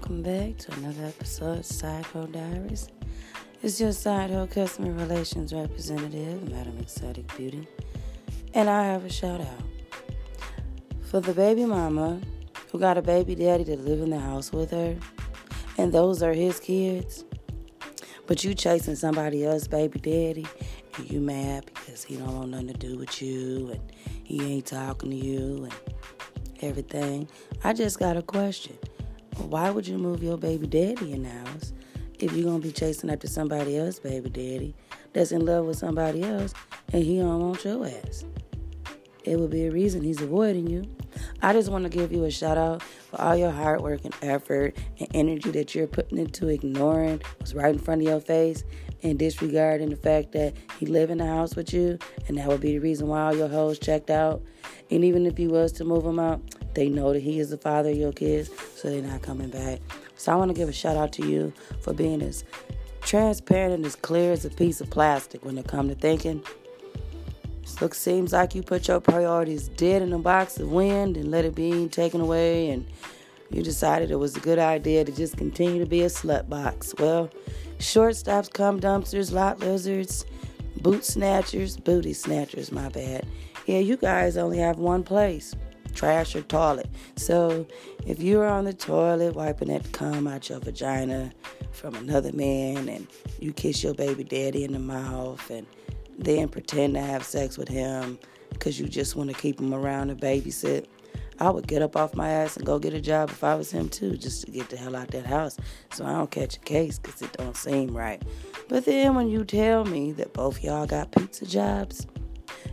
welcome back to another episode of Hoe Diaries. It's your Side Hoe Customer Relations Representative, Madam Exotic Beauty, and I have a shout out for the baby mama who got a baby daddy to live in the house with her, and those are his kids. But you chasing somebody else, baby daddy, and you mad because he don't want nothing to do with you, and he ain't talking to you, and everything. I just got a question. Why would you move your baby daddy in the house if you're gonna be chasing after somebody else, baby daddy, that's in love with somebody else, and he don't want your ass? It would be a reason he's avoiding you. I just want to give you a shout out for all your hard work and effort and energy that you're putting into ignoring what's right in front of your face and disregarding the fact that he live in the house with you, and that would be the reason why all your hoes checked out. And even if you was to move him out, they know that he is the father of your kids, so they're not coming back. So I want to give a shout out to you for being as transparent and as clear as a piece of plastic when it comes to thinking. Look, seems like you put your priorities dead in a box of wind and let it be taken away, and you decided it was a good idea to just continue to be a slut box. Well, shortstops, cum dumpsters, lot lizards, boot snatchers, booty snatchers, my bad. Yeah, you guys only have one place trash your toilet. So if you're on the toilet wiping that cum out your vagina from another man and you kiss your baby daddy in the mouth and then pretend to have sex with him because you just want to keep him around and babysit, I would get up off my ass and go get a job if I was him too, just to get the hell out that house so I don't catch a case because it don't seem right. But then when you tell me that both y'all got pizza jobs,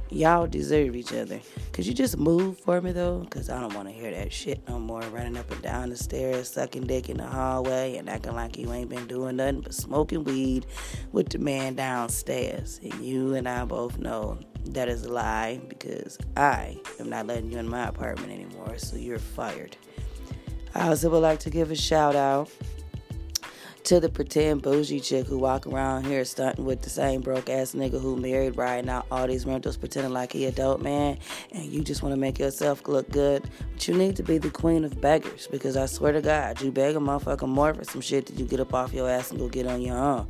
y'all deserve each other. Could you just move for me though? Cause I don't want to hear that shit no more. Running up and down the stairs, sucking dick in the hallway, and acting like you ain't been doing nothing but smoking weed with the man downstairs. And you and I both know that is a lie because I am not letting you in my apartment anymore. So you're fired. I also would like to give a shout out to the pretend bougie chick who walk around here stunting with the same broke ass nigga who married right now. All these rentals pretending like he a dope man and you just want to make yourself look good. But you need to be the queen of beggars because I swear to God you beg a motherfucker more for some shit that you get up off your ass and go get on your own.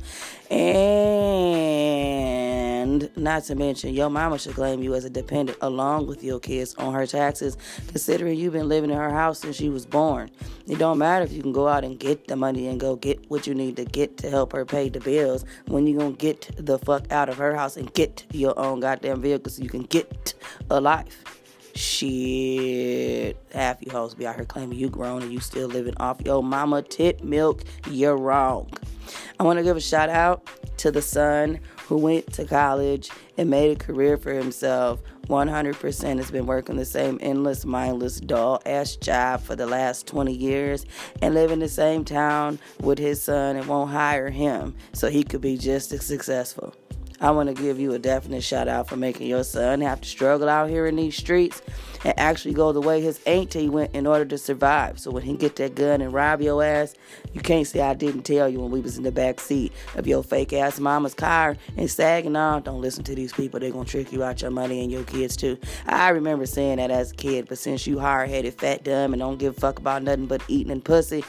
And not to mention your mama should claim you as a dependent along with your kids on her taxes considering you've been living in her house since she was born it don't matter if you can go out and get the money and go get what you need to get to help her pay the bills. When you gonna get the fuck out of her house and get your own goddamn vehicle so you can get a life? Shit. Half you hoes be out here claiming you grown and you still living off your mama tit milk. You're wrong. I want to give a shout out to the son who went to college and made a career for himself 100% has been working the same endless, mindless, dull ass job for the last 20 years and live in the same town with his son and won't hire him so he could be just as successful. I want to give you a definite shout out for making your son have to struggle out here in these streets and actually go the way his auntie went in order to survive. So when he get that gun and rob your ass, you can't say I didn't tell you when we was in the back seat of your fake ass mama's car and sagging on. Don't listen to these people. They're gonna trick you out your money and your kids too. I remember saying that as a kid, but since you hard headed, fat, dumb, and don't give a fuck about nothing but eating and pussy.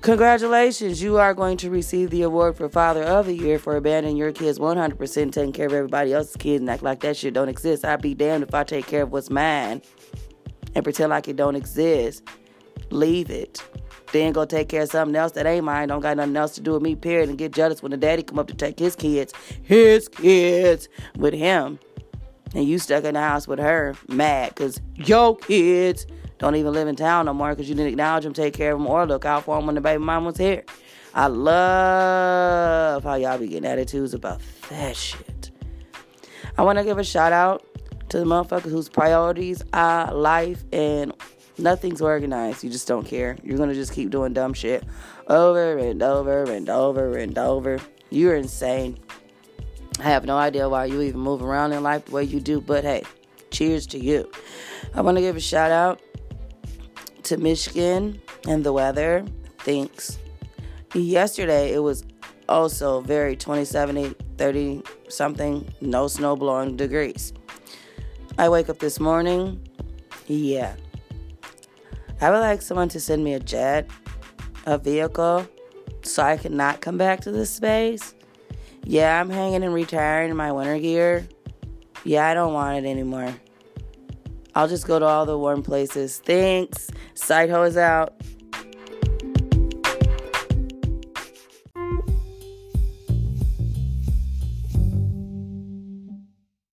Congratulations, you are going to receive the award for Father of the Year for abandoning your kids 100%, taking care of everybody else's kids and act like that shit don't exist. I'd be damned if I take care of what's mine and pretend like it don't exist. Leave it. Then go take care of something else that ain't mine, don't got nothing else to do with me, period, and get jealous when the daddy come up to take his kids, his kids, with him. And you stuck in the house with her, mad, because your kids don't even live in town no more because you didn't acknowledge them, take care of them, or look out for them when the baby mom was here. I love how y'all be getting attitudes about that shit. I want to give a shout out to the motherfuckers whose priorities are life and nothing's organized. You just don't care. You're going to just keep doing dumb shit over and over and over and over. You're insane. I have no idea why you even move around in life the way you do, but hey, cheers to you. I want to give a shout out to Michigan and the weather. Thanks. Yesterday it was also very 27, 30 something, no snow blowing degrees. I wake up this morning, yeah. I would like someone to send me a jet, a vehicle, so I could not come back to this space. Yeah, I'm hanging and retiring in my winter gear. Yeah, I don't want it anymore. I'll just go to all the warm places. Thanks. Side is out.